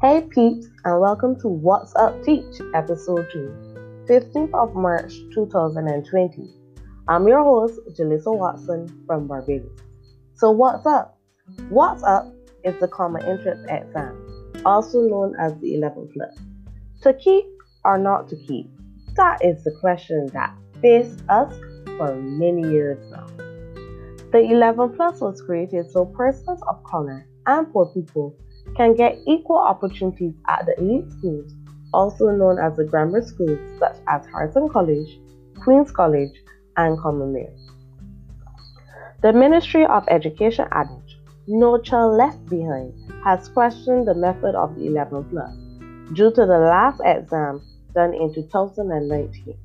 Hey peeps, and welcome to What's Up Teach, episode 2, 15th of March 2020. I'm your host, Jalissa Watson from Barbados. So, what's up? What's up is the Common Entrance exam, also known as the 11 plus. To keep or not to keep? That is the question that faced us for many years now. The 11 plus was created so persons of color and poor people can get equal opportunities at the elite schools, also known as the grammar schools, such as Harrison College, Queen's College, and Commonwealth. The Ministry of Education adage, No Child Left Behind, has questioned the method of the 11 plus due to the last exam done in 2019,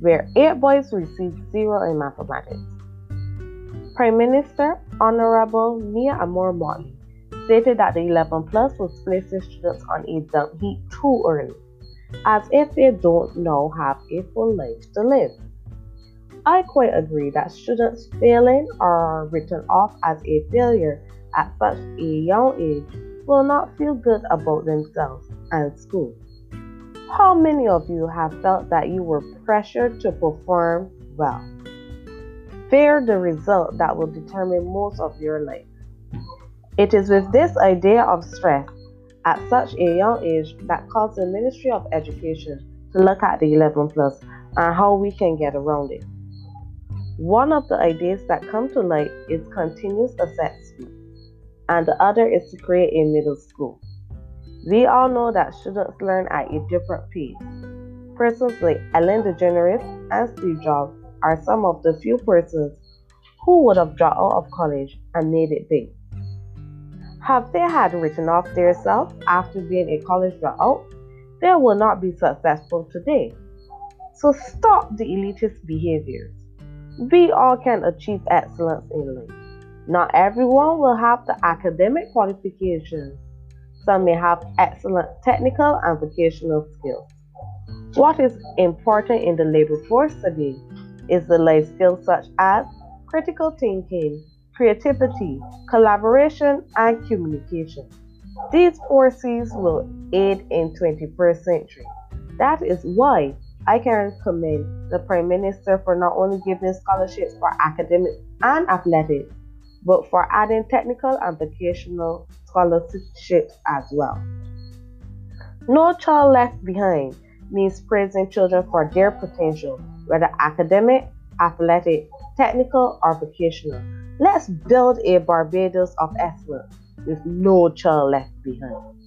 where eight boys received zero in mathematics. Prime Minister Honorable Mia Amor Motley stated that the 11 plus was placing students on a dump heap too early, as if they don't now have a full life to live. I quite agree that students failing or written off as a failure at such a young age will not feel good about themselves and school. How many of you have felt that you were pressured to perform well? Fear the result that will determine most of your life. It is with this idea of stress at such a young age that caused the Ministry of Education to look at the 11 plus and how we can get around it. One of the ideas that come to light is continuous assessment, and the other is to create a middle school. We all know that students learn at a different pace. Persons like Ellen DeGeneres and Steve Jobs are some of the few persons who would have dropped out of college and made it big. Have they had written off themselves after being a college dropout, they will not be successful today. So stop the elitist behaviors. We all can achieve excellence in life. Not everyone will have the academic qualifications. Some may have excellent technical and vocational skills. What is important in the labor force today is the life skills such as critical thinking, creativity, collaboration, and communication. These four C's will aid in 21st century. That is why I can commend the Prime Minister for not only giving scholarships for academic and athletics, but for adding technical and vocational scholarships as well. No child left behind means praising children for their potential, whether academic, athletic, technical, or vocational. Let's build a Barbados of excellence with no child left behind.